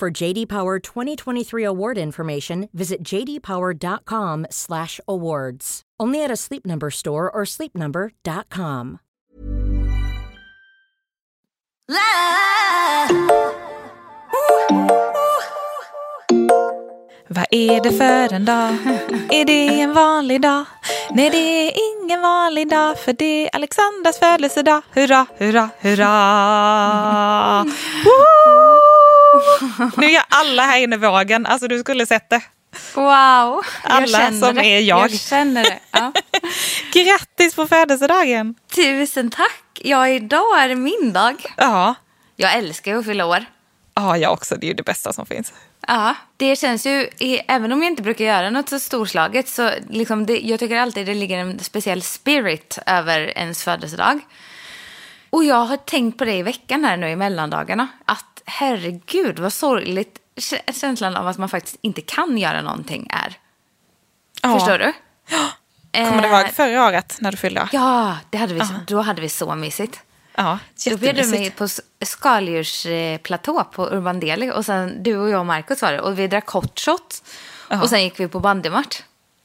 For JD Power 2023 award information, visit jdpower.com/awards. Only at a Sleep Number store or sleepnumber.com. Vad är det för en dag? Är det en vanlig dag? Nej, det är ingen vanlig dag för det är Alexandras födelsedag. Hurra, hurra, hurra! Woho! Nu gör alla här inne vågen. Alltså du skulle sett det. Wow, Alla som det. är jag. Jag känner det. Ja. Grattis på födelsedagen! Tusen tack. Ja, idag är det min dag. Ja. Jag älskar ju att fylla år. ja, jag också. Det är ju det bästa som finns. Ja, det känns ju, även om jag inte brukar göra något så storslaget, så liksom det, jag tycker alltid det ligger en speciell spirit över ens födelsedag. Och jag har tänkt på det i veckan här nu i mellandagarna, att herregud vad sorgligt kä- känslan av att man faktiskt inte kan göra någonting är. Ja. Förstår du? Kommer du Eh, ihåg förra året när du fyllde? Ja, det hade vi, då hade vi så mysigt. Ja, Då bjöd du mig på skaldjursplatå på Urban Deli. Och sen du och jag och Markus var det. Och vi drack hot shot. Och sen gick vi på bandymatch.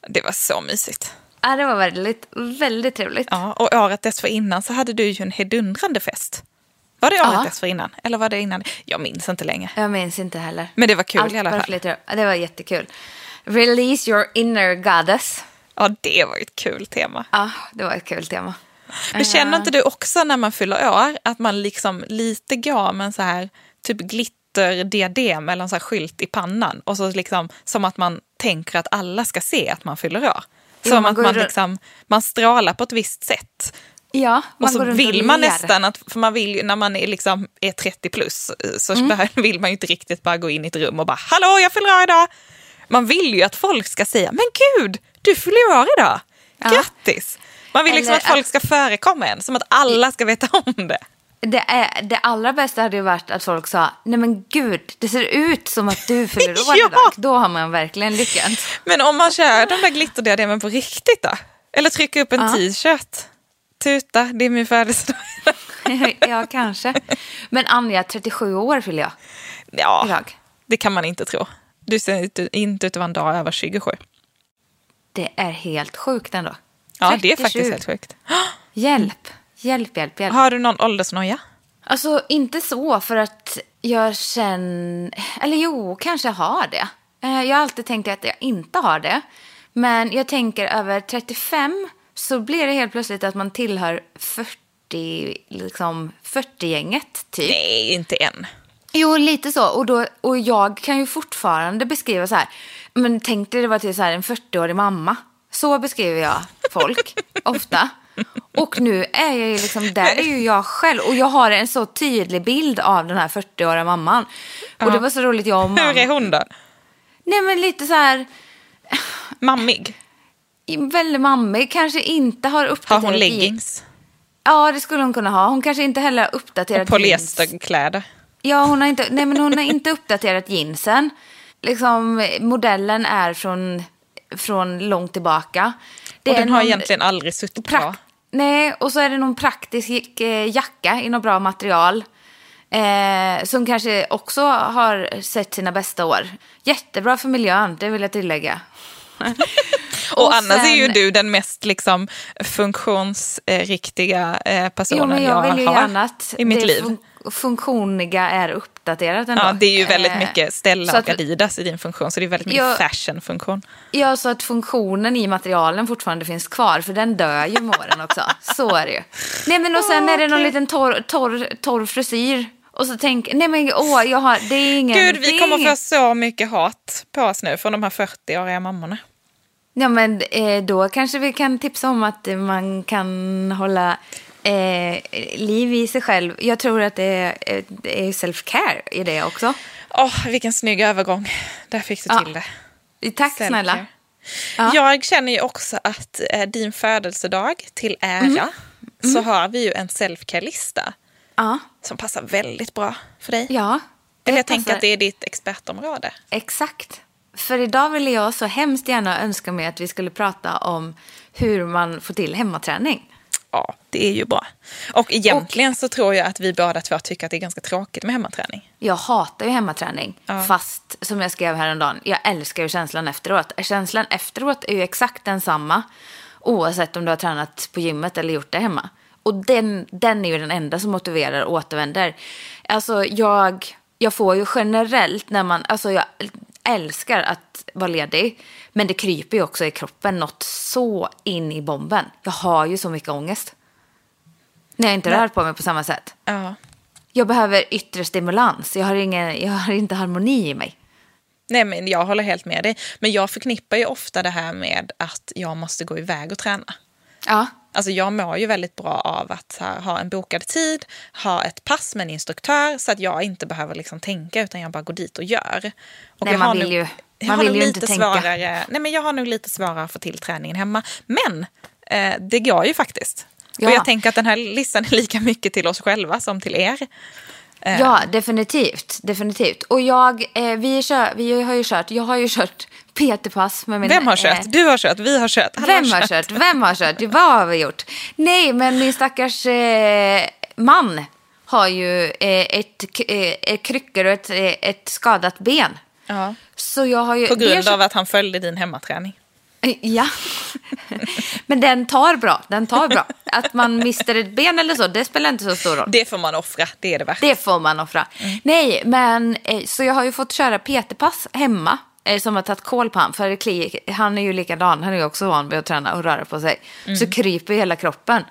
Det var så mysigt. Ja, det var väldigt, väldigt trevligt. Ja, och året dessförinnan så hade du ju en hedundrande fest. Var det året Ja. dessförinnan? Eller var det innan? Jag minns inte längre. Jag minns inte heller. Men det var kul Allt i alla fall. Ja, det var jättekul. Release your inner goddess. Ja, det var ett kul tema. Ja, det var ett kul tema. Men känner inte du också när man fyller år att man liksom lite går med en så här typ glitterdiadem eller en så här skylt i pannan och så liksom som att man tänker att alla ska se att man fyller år. Jo, Som man att man liksom, man strålar på ett visst sätt. Ja, och så vill och man nästan, att, för man vill ju, när man är, liksom, är 30 plus så Mm. vill man ju inte riktigt bara gå in i ett rum och bara hallå jag fyller år idag. Man vill ju att folk ska säga men gud du fyller år idag. Ja. Grattis. Man vill liksom Eller att folk ska förekomma en, som att alla ska veta om det. Det, är, det allra bästa hade ju varit att folk sa, nej men gud, det ser ut som att du fyller år Ja. idag. Då har man verkligen lyckats. Men om man kör de där glitterdiademen på riktigt då? Eller trycker upp en Ja. t-shirt. Tuta, det är min födelsedag. ja, kanske. Men Anja, 37 år fyller jag Ja, idag. det kan man inte tro. Du ser inte, inte ut att vara en dag över 27. Det är helt sjukt ändå. Ja, det är 37. faktiskt helt sjukt. Hjälp, hjälp, hjälp, hjälp. Har du någon åldersnoja? Alltså inte så för att jag känner, eller jo, kanske har det. Eh, Jag har alltid tänkt att jag inte har det. Men jag tänker över 35 så blir det helt plötsligt att man tillhör 40, liksom 40-gänget typ. Nej, inte än. Jo, lite så. Och, då, och jag kan ju fortfarande beskriva så här. Men tänk dig det var till så här en 40-årig mamma. Så beskriver jag folk ofta. Och nu är jag ju liksom, där är ju jag själv. Och jag har en så tydlig bild av den här 40-åriga mamman. Och det var så roligt, jag och mamma. Hur är hon då? Nej men lite så här, Mammig? Väldigt mammig. Kanske inte har Har uppdaterat. hon i- leggings? Ja, det skulle hon kunna ha. Hon kanske inte heller har uppdaterat polyesterkläder? Ja, hon har inte, nej, men hon har inte uppdaterat jeansen. Liksom, modellen är från, från långt tillbaka. Det Och den har någon egentligen aldrig suttit bra. Nej, och så är det någon praktisk eh, jacka i något bra material. Eh, som kanske också har sett sina bästa år. Jättebra för miljön, det vill jag tillägga. Och, Och annars är ju sen- du den mest liksom, funktionsriktiga eh, personen Jo, men jag, vill ju har gärna att i mitt liv. fun- funktioniga är uppdaterat ändå. Ja, det är ju väldigt Eh, mycket Stella och att- Adidas i din funktion, så det är väldigt mycket Jag- fashion-funktion. Ja, så att funktionen i materialen fortfarande finns kvar, för den dör ju med åren också. Så är det ju. Nej, men och sen är det någon liten torr, torr, torr frisyr. Och så tänk, nej men åh, jag har, det är ingen... Gud, vi kommer få så mycket hat på oss nu från de här 40-åriga mammorna. Ja, men eh, då kanske vi kan tipsa om att man kan hålla eh, liv i sig själv. Jag tror att det är, eh, det är self-care i det också. Åh, vilken snygg övergång. Där fick du Ja. till det. Tack snälla. Ja. Jag känner ju också att eh, din födelsedag till ära så har vi ju en self-care-lista Ja, som passar väldigt bra för dig. ja Eller jag tänker att det är ditt expertområde. Exakt. För idag ville jag så hemskt gärna önska mig att vi skulle prata om hur man får till hemmaträning. Ja, det är ju bra. Och egentligen så tror jag att vi båda två tycker att det är ganska tråkigt med hemmaträning. Jag hatar ju hemmaträning. Ja. Fast som jag skrev häromdagen, jag älskar ju känslan efteråt. Känslan efteråt är ju exakt densamma. Oavsett om du har tränat på gymmet eller gjort det hemma. Och den, den är ju den enda som motiverar och återvänder. Alltså jag, jag får ju generellt när man, alltså jag älskar att vara ledig. Men det kryper ju också i kroppen något så in i bomben. Jag har ju så mycket ångest. När jag inte rör på mig på samma sätt. Ja. Jag behöver yttre stimulans. Jag har, ingen, jag har inte harmoni i mig. Nej, men jag håller helt med dig. Men jag förknippar ju ofta det här med att jag måste gå iväg och träna. Ja, Alltså jag mår ju väldigt bra av att här, ha en bokad tid, ha ett pass med en instruktör så att jag inte behöver liksom tänka utan jag bara går dit och gör. Och Nej, jag man vill nog- ju- man vill ju inte lite tänka. svårare, nej men jag har nog lite svårare att få till träningen hemma. Men eh, det går ju faktiskt. Ja. Och jag tänker att den här listan är lika mycket till oss själva som till er. Eh, ja definitivt. definitivt. Och jag, eh, vi, kör, vi har ju kört, jag har ju kört PT-pass med min... Vem har kört? eh, Du har kört, vi har kört. alla Vem har kört? Vem har kört? Vad har vi gjort? Nej, men min stackars eh, man har ju eh, ett, eh, ett kryckor och ett, ett skadat ben. Ja. Så jag har ju... På grund av att han följde din hemmaträning. Ja. Men den tar bra. Den tar bra. Att man mister ett ben eller så, det spelar inte så stor roll. Det får man offra, det är det värt. Det får man offra. Nej, men eh, så jag har ju fått köra PT-pass hemma. Eh, som har tagit koll på han. För kli- han är ju likadan. Han är ju också van vid att träna och röra på sig. Så kryper hela kroppen.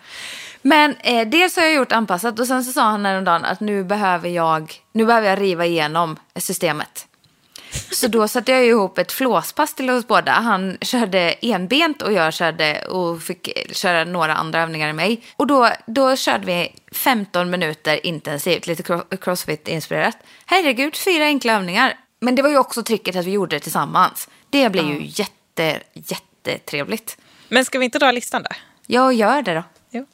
Men eh, dels har jag gjort anpassat och sen så sa han häromdagen att nu behöver jag, nu behöver jag riva igenom systemet. Så då satte jag ihop ett flåspass till oss båda. Han körde enbent och jag körde och fick köra några andra övningar än mig. Och då, då körde vi 15 minuter intensivt, lite cro- crossfit-inspirerat. Herregud, fyra enkla övningar. Men det var ju också tricket att vi gjorde det tillsammans. Det blev ju jätte, jättetrevligt. Men ska vi inte dra listan där? Jag gör det då. Jo.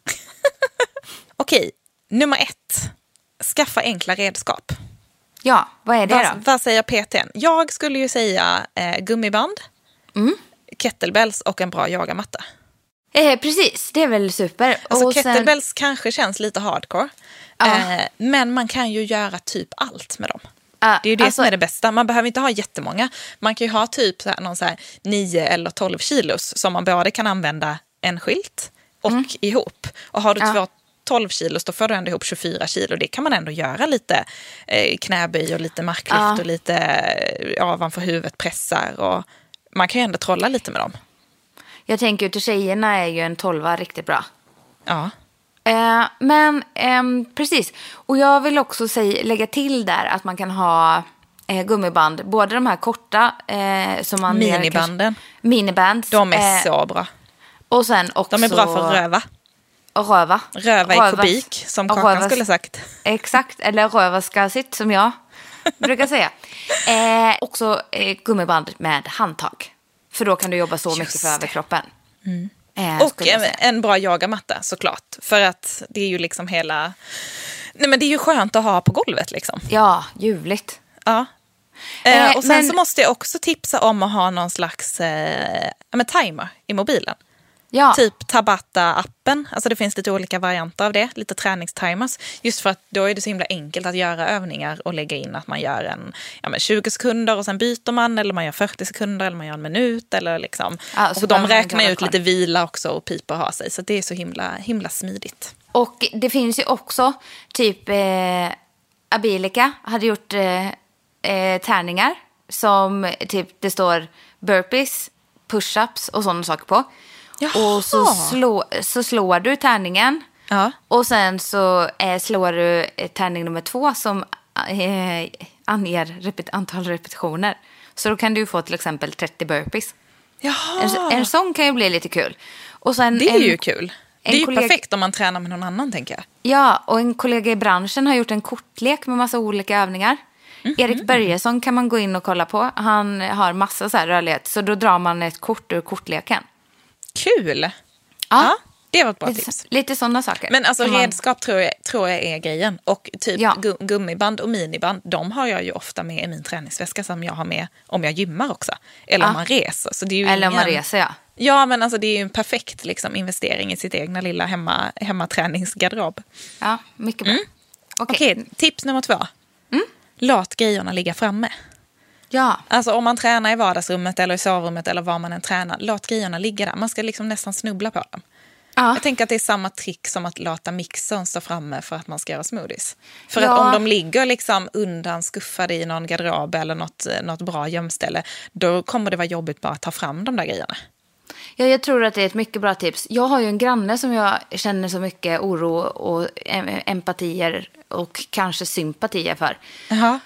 Okej, nummer ett. Skaffa enkla redskap. Ja, vad är det Vad, då? vad säger PTn? Jag skulle ju säga eh, gummiband, Mm. kettlebells och en bra yogamatta. Eh, precis, det är väl super. Alltså Och sen- kettlebells kanske känns lite hardcore. Ja. Eh, men man kan ju göra typ allt med dem. Ja, Det är ju det alltså- som är det bästa. Man behöver inte ha jättemånga. Man kan ju ha typ så här, någon så här 9 eller 12 kilos som man både kan använda en skilt och ihop. Och har du Mm. Ja. två 12 kilos då får du ändå ihop 24 kilo. Det kan man ändå göra lite eh, knäböj och lite marklyft Ja. och lite eh, ovanför huvudet pressar. Och man kan ju ändå trolla lite med dem. Jag tänker ju till tjejerna är ju en tolva riktigt bra. Ja. Eh, men ehm, precis. Och jag vill också säga, lägga till där att man kan ha gummiband. Både de här korta eh, som man... Minibanden. kanske- Minibands. De är eh, så bra. Och sen också... De är bra för röva. Röva. Röva i kubik, som Kakan skulle sagt. Exakt, eller rövaskasigt som jag brukar säga. Eh, också eh, gummiband med handtag. För då kan du jobba så mycket för det. överkroppen. Eh, Och en, en bra yogamatta såklart. För att det är ju liksom hela... Nej men det är ju skönt att ha på golvet liksom. Ja, ljuvligt. Ja. Eh, Eh, och sen men- så måste jag också tipsa om att ha någon slags eh, timer i mobilen. Ja, Typ Tabata-appen. Alltså det finns lite olika varianter av det. Lite träningstimers. Just för att då är det så himla enkelt att göra övningar och lägga in att man gör en ja, men 20 sekunder och sen byter man. Eller man gör 40 sekunder eller man gör en minut. Eller liksom. Ja, så och de räknar ut lite vila också och pipa ha sig. Så det är så himla, himla smidigt. och det finns ju också typ eh, Abilika hade gjort eh, eh, tärningar som typ det står burpees, push-ups och sådana saker på. Jaha. Och så, slå, så slår du tärningen Ja. och sen så eh, slår du eh, tärning nummer två som eh, anger repet- antal repetitioner. Så då kan du få till exempel 30 burpees. En, Jaha, en sån kan ju bli lite kul. Och sen det är en, ju kul. Det är ju kollega... perfekt om man tränar med någon annan tänker jag. Ja, och en kollega i branschen har gjort en kortlek med massa olika övningar. Mm -hmm. Erik Börjesson kan man gå in och kolla på. Han har massa så här rörlighet. Så då drar man ett kort ur kortleken. Kul! Ja. ja det var ett bra lite, tips. Lite sådana saker. Men alltså man... redskap tror jag, tror jag är grejen. Och typ ja. gummiband och miniband, de har jag ju ofta med i min träningsväska som jag har med om jag gymmar också. Eller ja. om man reser. Så det är ju Eller om man reser ja. Ja, men alltså det är ju en perfekt liksom, investering i sitt egna lilla hemma, hemmaträningsgarderob. Ja, mycket bra. Mm. Okej, okay. tips nummer två. Mm. Låt grejerna ligga framme. Ja. Alltså om man tränar i vardagsrummet eller i sovrummet eller var man än tränar, låt grejerna ligga där. Man ska liksom nästan snubbla på dem. Ja. Jag tänker att det är samma trick som att låta mixern stå framme för att man ska göra smoothies. För ja. att om de ligger liksom undan skuffade i någon garderob eller något, något bra gömställe, då kommer det vara jobbigt bara att ta fram de där grejerna. Ja, jag tror att det är ett mycket bra tips. Jag har ju en granne som jag känner så mycket oro och empatier och kanske sympatier för. Aha.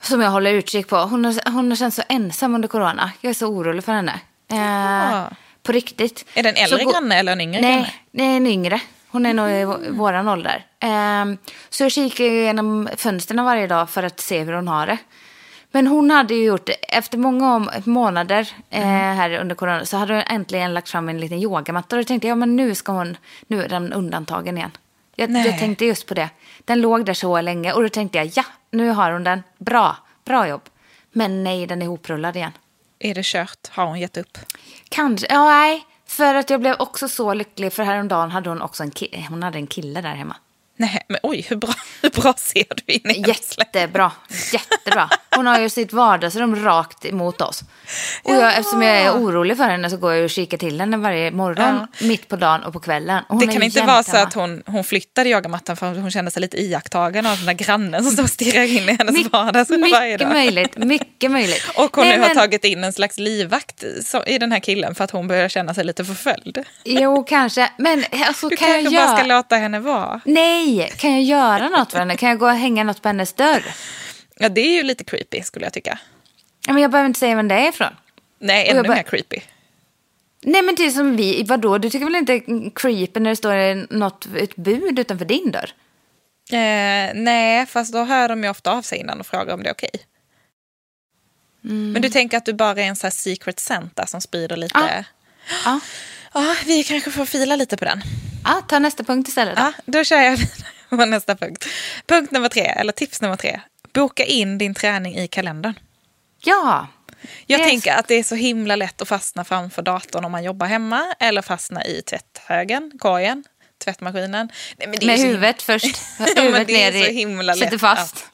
Som jag håller utkik på. Hon har, hon har känt så ensam under corona. Jag är så orolig för henne. Eh, på riktigt. Är det en äldre så, granne eller en yngre nej, granne? Nej, en yngre. Hon är nog i våran ålder. Eh, så jag kikar genom fönstren varje dag för att se hur hon har det. Men hon hade ju gjort, efter många månader eh, mm. här under corona, så hade hon äntligen lagt fram en liten yogamatta. Och då tänkte jag, ja men nu ska hon, nu är den undantagen igen. Jag, jag, tänkte just på det. Den låg där så länge och då tänkte jag, ja, nu har hon den. Bra, bra jobb. Men nej, den är ihoprullad igen. Är det kört? Har hon gett upp? Kanske, ja nej. För att jag blev också så lycklig för häromdagen hade hon också en, hon hade en kille där hemma. Nej, men oj, hur bra, hur bra ser du in i Jättebra, jättebra. Hon har ju sitt vardagsrum rakt emot oss. Och jag, eftersom jag är orolig för henne så går jag och kikar till henne varje morgon, ja. mitt på dagen och på kvällen. Och det kan inte vara så att hon, hon flyttade yogamattan för hon kände sig lite iakttagen av den där grannen som står och stirrar in i hennes My vardagsrum varje dag. Mycket möjligt, mycket möjligt. Och hon Nej, nu har tagit in en slags livvakt i den här killen för att hon börjar känna sig lite förföljd. Jo, kanske. Men alltså, du kan kanske jag bara göra... ska låta henne vara. Nej, kan jag göra något för henne? Kan jag gå och hänga något på hennes dörr? Ja, det är ju lite creepy skulle jag tycka. Ja, men jag behöver inte säga vem det är ifrån. Nej, ännu bara... mer creepy. Nej, men det är som vi, vadå? Du tycker väl inte creepy när det står något, ett bud utanför din dörr? Eh, nej, fast då hör de ju ofta av sig innan och frågar om det är okej. Okay. Mm. Men du tänker att du bara är en sån här secret Santa som sprider lite... Ja. ja. Ja. vi kanske får fila lite på den. Ja, ta nästa punkt istället. Då. Ja, då kör jag på nästa punkt. Punkt nummer tre, eller tips nummer tre. Boka in din träning i kalendern. Ja. Jag tänker att det är så himla lätt att fastna framför datorn om man jobbar hemma eller fastna i tvätthögen, korgen, tvättmaskinen. Nej, Med huvudet först. Huvudet ner i, himla sitter fast. Att,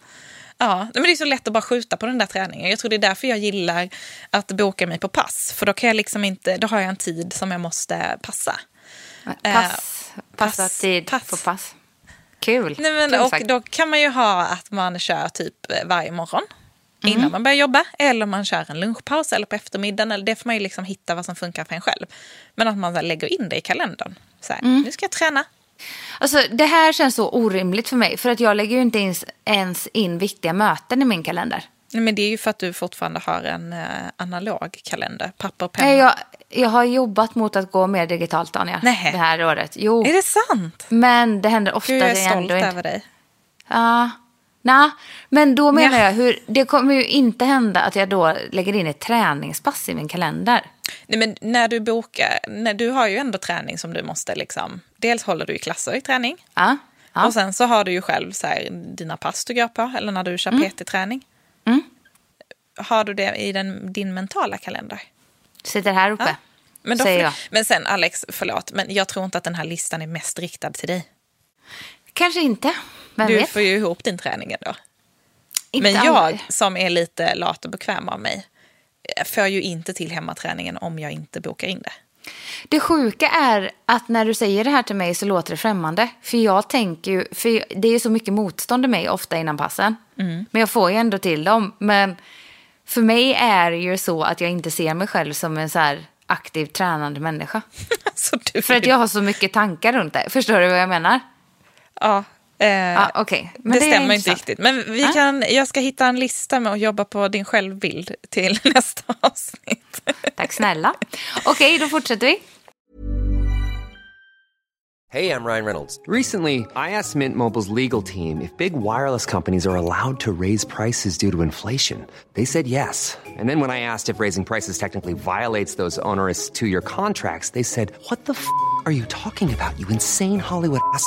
ja, men det är så lätt att bara skjuta på den där träningen. Jag tror det är därför jag gillar att boka mig på pass. För då, kan jag liksom inte, då har jag en tid som jag måste passa. Pass, passa pass, tid pass. på pass. Kul. Nej, men, Kul och då kan man ju ha att man kör typ varje morgon mm. innan man börjar jobba. Eller man kör en lunchpaus eller på eftermiddagen. Eller det får man ju liksom hitta vad som funkar för en själv. Men att man lägger in det i kalendern. Så här, mm. nu ska jag träna. Alltså, det här känns så orimligt för mig. För att jag lägger ju inte ens in viktiga möten i min kalender. Nej, men det är ju för att du fortfarande har en eh, analog kalender. Papper och penna. Nej, jag, jag har jobbat mot att gå mer digitalt, Anja. Nej. Det här året. Jo. Är det sant? Men det händer ofta. Gud, jag är stolt över dig. Ja. Nej, men då menar ja. jag, hur, det kommer ju inte hända att jag då lägger in ett träningspass i min kalender. Nej, men när du bokar, när du har ju ändå träning som du måste liksom, dels håller du i klasser i träning. Ja. ja. Och sen så har du ju själv så här, dina pass du går på, eller när du kör mm. PT-träning. Mm. Har du det i den, din mentala kalender? Sitter här uppe, ja. men då, säger jag. Men sen Alex, förlåt, men jag tror inte att den här listan är mest riktad till dig. Kanske inte. Vem du vet? får ju ihop din träning ändå. Inte Men jag aldrig. som är lite lat och bekväm av mig får ju inte till hemmaträningen om jag inte bokar in det. Det sjuka är att när du säger det här till mig så låter det främmande. För jag tänker ju, för det är så mycket motstånd i mig ofta innan passen. Mm. Men jag får ju ändå till dem. Men för mig är det ju så att jag inte ser mig själv som en så här aktiv tränande människa. alltså, för att jag har så mycket tankar runt det. Förstår du vad jag menar? Ja, Eh, ah, okay. det, det stämmer inte riktigt. Men vi ah? kan, jag ska hitta en lista med att jobba på din självbild till nästa avsnitt. Tack snälla. Okej, okay, då fortsätter vi. Hey, I'm Ryan Reynolds. Recently, I asked Mint Mobile's legal team if big wireless companies are allowed to raise prices due to inflation. They said yes. And then when I asked if raising prices technically violates those onerous two year contracts, they said, What the f are you talking about, you insane Hollywood ass?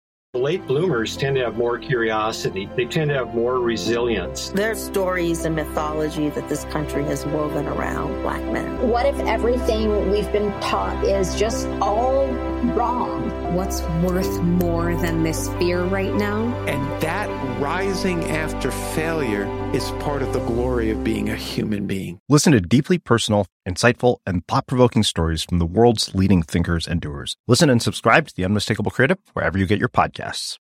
Late bloomers tend to have more curiosity. They tend to have more resilience. There's stories and mythology that this country has woven around black men. What if everything we've been taught is just all wrong? What's worth more than this fear right now? And that rising after failure is part of the glory of being a human being. Listen to deeply personal, insightful, and thought provoking stories from the world's leading thinkers and doers. Listen and subscribe to The Unmistakable Creative wherever you get your podcasts.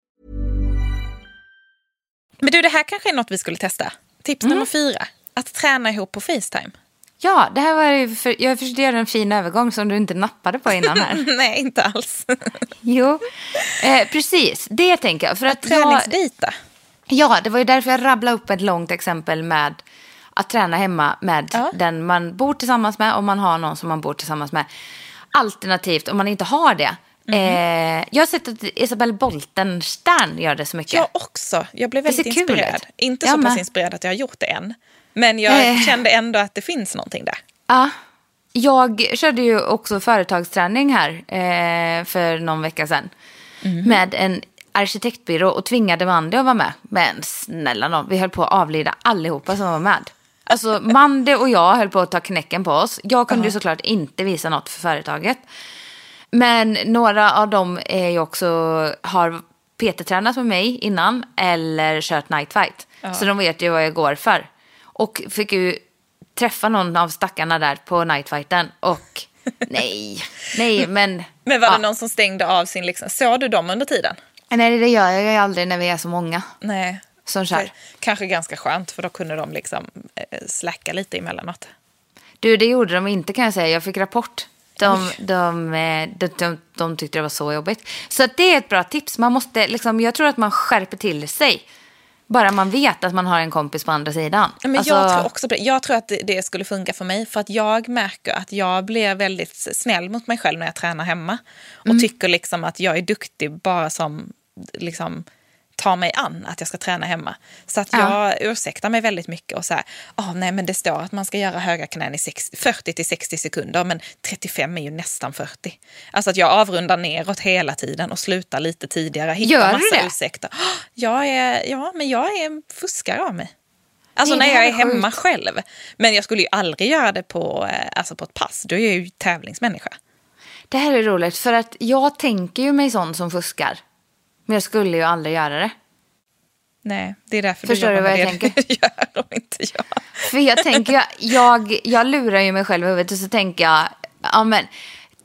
Men du, det här kanske är något vi skulle testa. Tips nummer fyra. Att träna ihop på Facetime. Ja, det här var ju för, jag försökte göra en fin övergång som du inte nappade på innan här. Nej, inte alls. jo, eh, precis. Det tänker jag. För att jag, Träningsdejta. ja, det var ju därför jag rabblade upp ett långt exempel med att träna hemma med Ja. den man bor tillsammans med och man har någon som man bor tillsammans med. Alternativt om man inte har det. Mhm. Eh, jag har sett att Isabel Boltenstern gör det så mycket. Jag också. Jag blev väldigt inspirerad. ut. Inte Jag så pass inspirerad att jag har gjort det än. Men jag Eh. kände ändå att det finns någonting där. Ja. Jag körde ju också företagsträning här eh, för någon vecka sedan. Med en arkitektbyrå och tvingade Mandy att vara med. Men snälla nån, vi höll på att avlida allihopa som var med. Alltså Mandy och jag höll på att ta knäcken på oss. Jag kunde ju såklart inte visa något för företaget. Men några av dem är ju också, har PT-tränat med mig innan eller kört night fight. Så de vet ju vad jag går för. Och fick ju träffa någon av stackarna där på night fighten och nej, nej men. Men var ja. det någon som stängde av sin... Liksom, såg du dem under tiden? Nej det gör jag ju aldrig när vi är så många Nej. som kör. Kanske ganska skönt, för då kunde de liksom eh, släcka lite emellanåt. Du det gjorde de inte kan jag säga, jag fick rapport. De, de, eh, de, de, de tyckte det var så jobbigt. Så det är ett bra tips. Man måste, liksom, jag tror att man skärper till sig. Bara man vet att man har en kompis på andra sidan. Men Alltså, jag tror också. Jag tror att det, det skulle funka för mig. För att jag märker att jag blir väldigt snäll mot mig själv när jag tränar hemma. Och Mm. tycker liksom att jag är duktig bara som liksom tar mig an att jag ska träna hemma. Så att Ja. jag ursäktar mig väldigt mycket och så här, "Ah, nej men det står att man ska göra höga knän i 60, 40 till 60 sekunder, men 35 är ju nästan 40. Alltså att jag avrundar neråt hela tiden och slutar lite tidigare, hittar Gör massa det? ursäkter. "Ah, Jag är, ja, men jag är fuskare av mig. Alltså Nej, när jag är hemma sjukt. själv. Men jag skulle ju aldrig göra det på, eh, alltså på ett pass. Då är jag ju tävlingsmänniska. Det här är roligt för att jag tänker ju mig sån som fuskar. Men jag skulle ju aldrig göra det. Nej, det är därför Förstår du jobbar vad med jag det tänker? du gör och inte jag. För jag tänker, jag, jag, jag lurar ju mig själv i huvudet och så tänker jag, ja men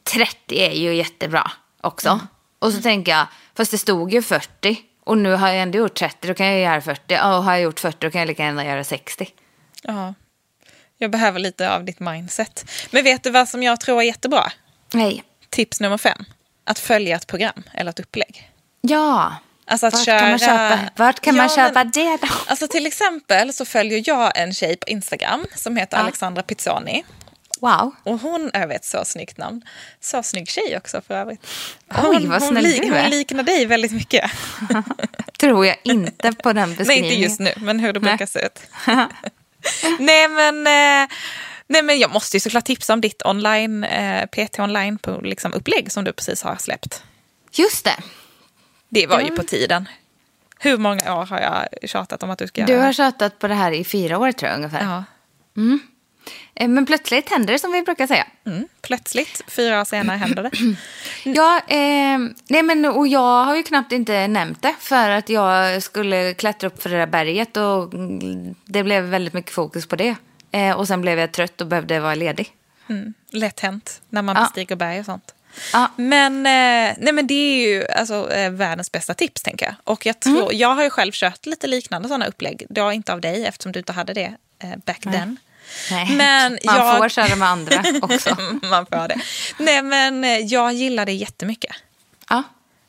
30 är ju jättebra också. Mm. Och så tänker jag, fast det stod ju 40 och nu har jag ändå gjort 30, då kan jag göra 40. Och har jag gjort 40 då kan jag lika gärna göra 60. Ja. Jag behöver lite av ditt mindset. Men vet du vad som jag tror är jättebra? Nej. Tips nummer fem. Att följa ett program eller ett upplägg. Ja. Alltså Vart köra... kan man köpa, vart kan man Ja, köpa men- det då? Alltså till exempel så följer jag en tjej på Instagram som heter Ja. Alexandra Pizzoni. Wow. Och hon är ett så snyggt namn. Så snygg tjej också för övrigt. Oj, vad hon, snäll lik- du är. hon liknar dig väldigt mycket. Tror jag inte på den Nej, beskrivningen. inte just nu, men hur det Nej. brukar se ut. nej, men, eh, nej, men jag måste ju såklart tipsa om ditt online, eh, PT online på liksom upplägg som du precis har släppt. Just det. Det var ju Ja. på tiden. Hur många år har jag tjatat om att du ska göra Du det? har tjatat på det här i fyra år tror jag ungefär. Ja. Eh, Men plötsligt händer det som vi brukar säga. Mm, plötsligt, fyra år senare, händer det. Ja, eh, nej men och jag har ju knappt inte nämnt det för att jag skulle klättra upp för det där berget och mm, det blev väldigt mycket fokus på det. Eh, och sen blev jag trött och behövde vara ledig. Mm, lätt hänt när man Ja. bestiger berg och sånt. Ja. Men, eh, nej, men det är ju alltså, eh, världens bästa tips, tänker jag. Och jag, tror, Mm. jag har ju själb kört lite liknande sådana upplägg. Då inte av dig, eftersom du inte hade det eh, back then. Nej. Men Man jag... får köra med andra också. Man får det. Nej, men eh, jag gillar det jättemycket. Ja.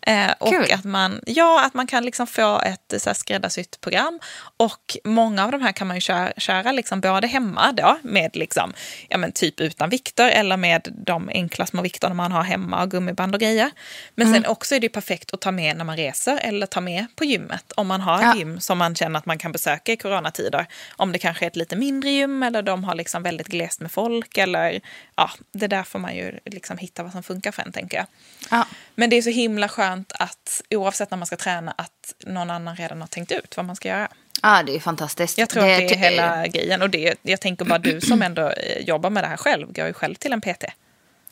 Eh, och Kul. att man, ja, att man kan liksom få ett så här, skräddarsytt program. Och många av de här kan man ju köra, köra liksom både hemma då, med liksom, ja, men typ utan vikter eller med de enkla små vikterna man har hemma och gummiband och grejer. Men sen också är det ju perfekt att ta med när man reser eller ta med på gymmet. Om man har Ja. gym som man känner att man kan besöka i coronatider. Om det kanske är ett lite mindre gym eller de har liksom väldigt glest med folk. Eller, ja, det där får man ju liksom hitta vad som funkar för en, tänker jag. Ja. Men det är så himla skönt att oavsett när man ska träna att någon annan redan har tänkt ut vad man ska göra. ja, det är fantastiskt. Jag tror att det är hela grejen. Och det, jag tänker bara du som ändå eh, jobbar med det här själv, går ju själv till en PT.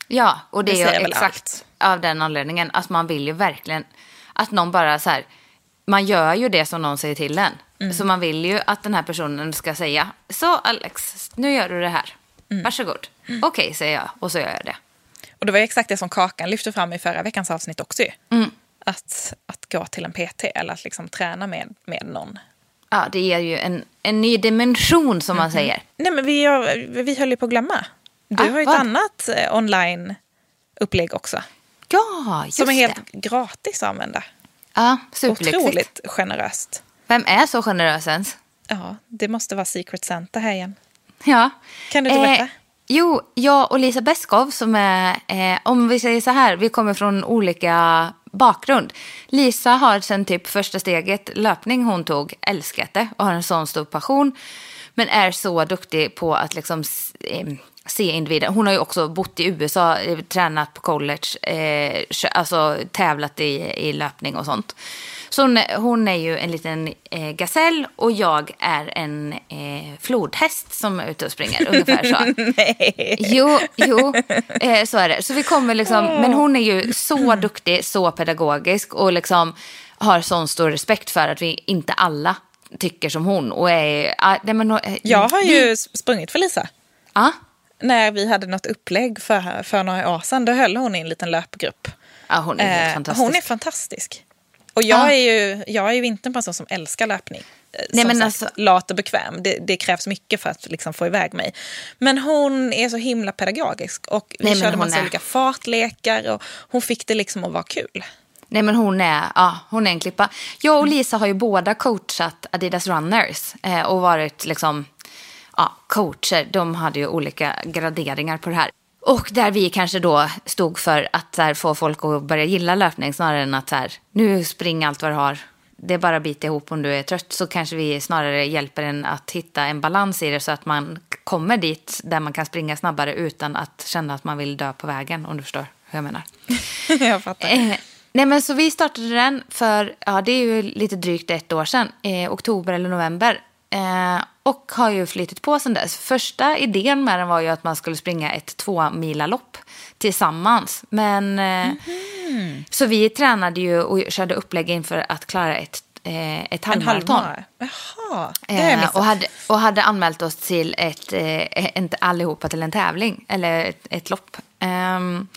Ja, och det, Det är ju exakt av den anledningen. Att man vill ju verkligen att någon bara så här. Man gör ju det som någon säger till en. Mm. Så man vill ju att den här personen ska säga. Så Alex, nu gör du det här. Mm. Varsågod. Okej, säger jag. Och så gör jag det. Och det var exakt det som Kakan lyfte fram i förra veckans avsnitt också. Mm. Att, att gå till en PT eller att liksom träna med, med någon. Ja, det ger ju en, en ny dimension som Mhm. man säger. Nej men vi, vi höll ju på att glumma. Du Ah, har ju ett annat eh, online-upplägg också. Ja, just Som är helt det. gratis att använda. Ja, superlyxigt. Otroligt generöst. Vem är så generös ens? Ja, det måste vara Secret Santa här igen. Ja. Kan du inte berätta? Jo, jag och Lisa Beskov som är, eh, om vi säger så här, vi kommer från olika bakgrund. Lisa har sen typ första steget, löpning hon tog, älskat det och har en sån stor passion. Men är så duktig på att liksom se individen. Hon har ju också bott i USA, eh, tränat på college, eh, alltså tävlat i, i löpning och sånt. Så hon, är- hon är ju en liten eh, gasell och jag är en eh, flodhäst som är ute och springer. Ungefär så. Nej. Jo, jo eh, så är det. Så vi kommer liksom, men hon är ju så duktig, så pedagogisk och liksom har sån stor respekt för att vi inte alla tycker som hon. Och är, ah, nej, men, eh, Jag har vi- ju sprungit för Lisa. Ja, När vi hade något upplägg för, för några år sedan, då höll hon i en liten löpgrupp. ja hon är helt Eh, fantastisk. Hon är fantastisk. Och jag, Ja. är ju, jag är ju inte en person som älskar löpning. Eh, Nej, som men sagt, alltså- lat och bekväm. Det, det krävs mycket för att liksom få iväg mig. Men hon är så himla pedagogisk. Och vi Nej, körde massa är- olika fartlekar. Och hon fick det liksom att vara kul. Nej men hon är, ja, hon är en klippa. Jag och Lisa har ju båda coachat Adidas Runners eh, och varit liksom, ja, coacher. De hade ju olika graderingar på det här. Och där vi kanske då stod för att här, få folk att börja gilla löpning snarare än att så här, nu spring allt vad du har. Det är bara att bita ihop om du är trött. Så kanske vi snarare hjälper en att hitta en balans i det så att man kommer dit där man kan springa snabbare utan att känna att man vill dö på vägen. Om du förstår hur jag menar. jag fattar. Nej men så vi startade den för, ja det är ju lite drygt ett år sedan, eh, oktober eller november. Eh, och har ju flyttit på sedan dess. Första idén med den var ju att man skulle springa ett två lopp tillsammans. Men, eh, så vi tränade ju och körde upplägg inför att klara ett, eh, ett halvmaraton. halvmara. Jaha, det har jag Eh, missat. och, hade, och hade anmält oss till ett, eh, inte allihopa till en tävling, eller ett, ett lopp. Ehm,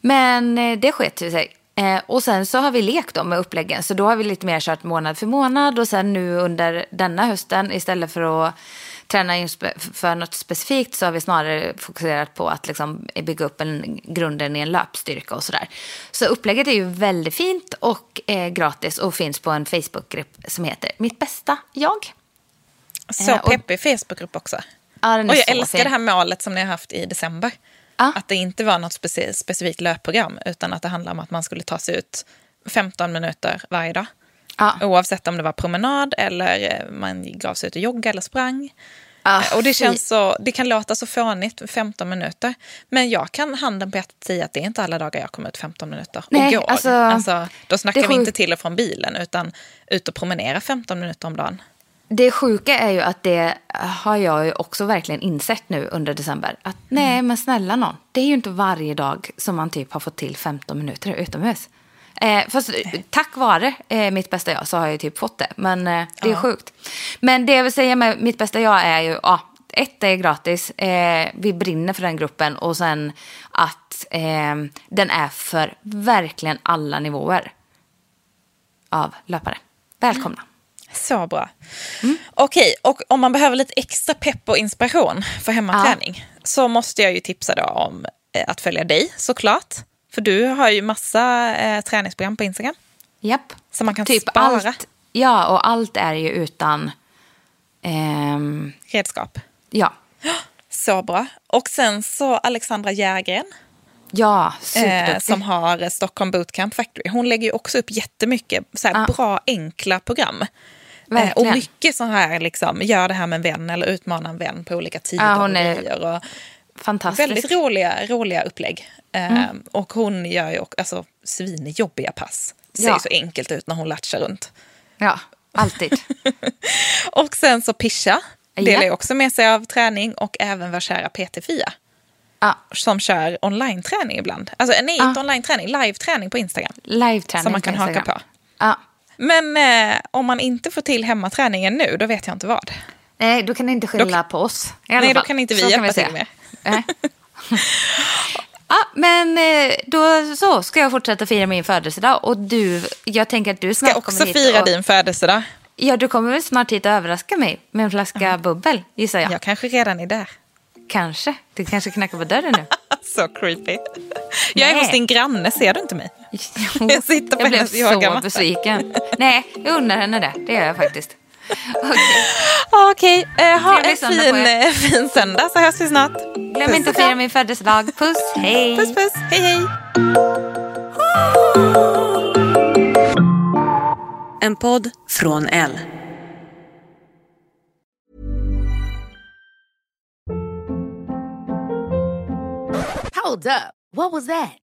men det sket sig. Eh, och sen så har vi lekt då med uppläggen, så då har vi lite mer kört månad för månad. Och sen nu under denna hösten, istället för att träna in för något specifikt, så har vi snarare fokuserat på att liksom bygga upp en, grunden i en löpstyrka och sådär. Så upplägget är ju väldigt fint och eh, gratis och finns på en Facebookgrupp som heter Mitt bästa jag. Så eh, och- peppig Facebookgrupp också. Ja, Och jag älskar fin. det här målet som ni har haft i december. Ja. Att det inte var något speci- specifikt löpprogram utan att det handlar om att man skulle ta sig ut 15 minuter varje dag. Ja. Oavsett om det var promenad eller eh, man gav sig ut och jogga eller sprang. Ah, Eh, och det, känns så, det kan låta så fånigt, 15 minuter. Men jag kan handen på hjärtat säga att det är inte alla dagar jag kommer ut 15 minuter och Nej, går. alltså, Alltså, då snackar vi inte till och från bilen utan ut och promenera 15 minuter om dagen. Det sjuka är ju att det har jag ju också verkligen insett nu under december. Att nej, men snälla någon. Det är ju inte varje dag som man typ har fått till 15 minuter utomhus. Eh, fast eh, tack vare eh, mitt bästa jag så har jag ju typ fått det. Men eh, det är sjukt. Men det jag vill säga med mitt bästa jag är ju, ja, ett är gratis. Eh, vi brinner för den gruppen. Och sen att eh, den är för verkligen alla nivåer av löpare. Välkomna. Så bra. Okej, och om man behöver lite extra pepp och inspiration för hemmaträning så måste jag ju tipsa då om eh, att följa dig såklart. För du har ju massa eh, träningsprogram på Instagram. Japp. Som man kan typ spara. Allt, ja, och allt är ju utan... ehm, Redskap. ja. Så bra. Och sen så Alexandra Järgren. Ja, Eh, som har Stockholm Bootcamp Factory. Hon lägger ju också upp jättemycket så här, Ja. bra, enkla program. Eh, Verkligen. och mycket så här, liksom, gör det här med en vän eller utmana en vän på olika tider Ja, hon och är. Och Fantastisk. väldigt roliga, roliga upplägg. Eh, Mm. Och hon gör ju också alltså, svinjobbiga pass. Ser Ja. så enkelt ut när hon latchar runt. Ja, alltid. Och sen så Pisha Ja. delar ju också med sig av träning och även vår kära PT Fia. Ja. Som kör online-träning ibland. Alltså nej, inte online-träning, live-träning på Instagram. Live-träning Som man kan haka på. Ja. Men eh, om man inte får till hemmaträningen nu, då vet jag inte vad. Nej, då kan ni inte skylla på oss. Nej, då fall. kan inte vi Så hjälpa vi till med. Nej. ja, men eh, då så ska jag fortsätta fira min födelsedag. Och du, jag tänker att du snart Ska också fira och, din födelsedag. Ja, du kommer väl snart hit och överraska mig med en flaska bubbel, gissar jag. Jag kanske redan är där. Kanske. Du kanske knackar på dörren nu. Så creepy. Jag är Nej. hos din granne, ser du inte mig? Jag sitter på jag blev så besviken. Nej, jag undrar henne det. Det gör jag faktiskt. Okej. Okej, eh, ha en fin, eh, fin söndag så hörs vi snart. Glöm inte att fira min födelsedag. Puss, hej. Puss puss, hej hej. En podd från L. Hold up. What was that?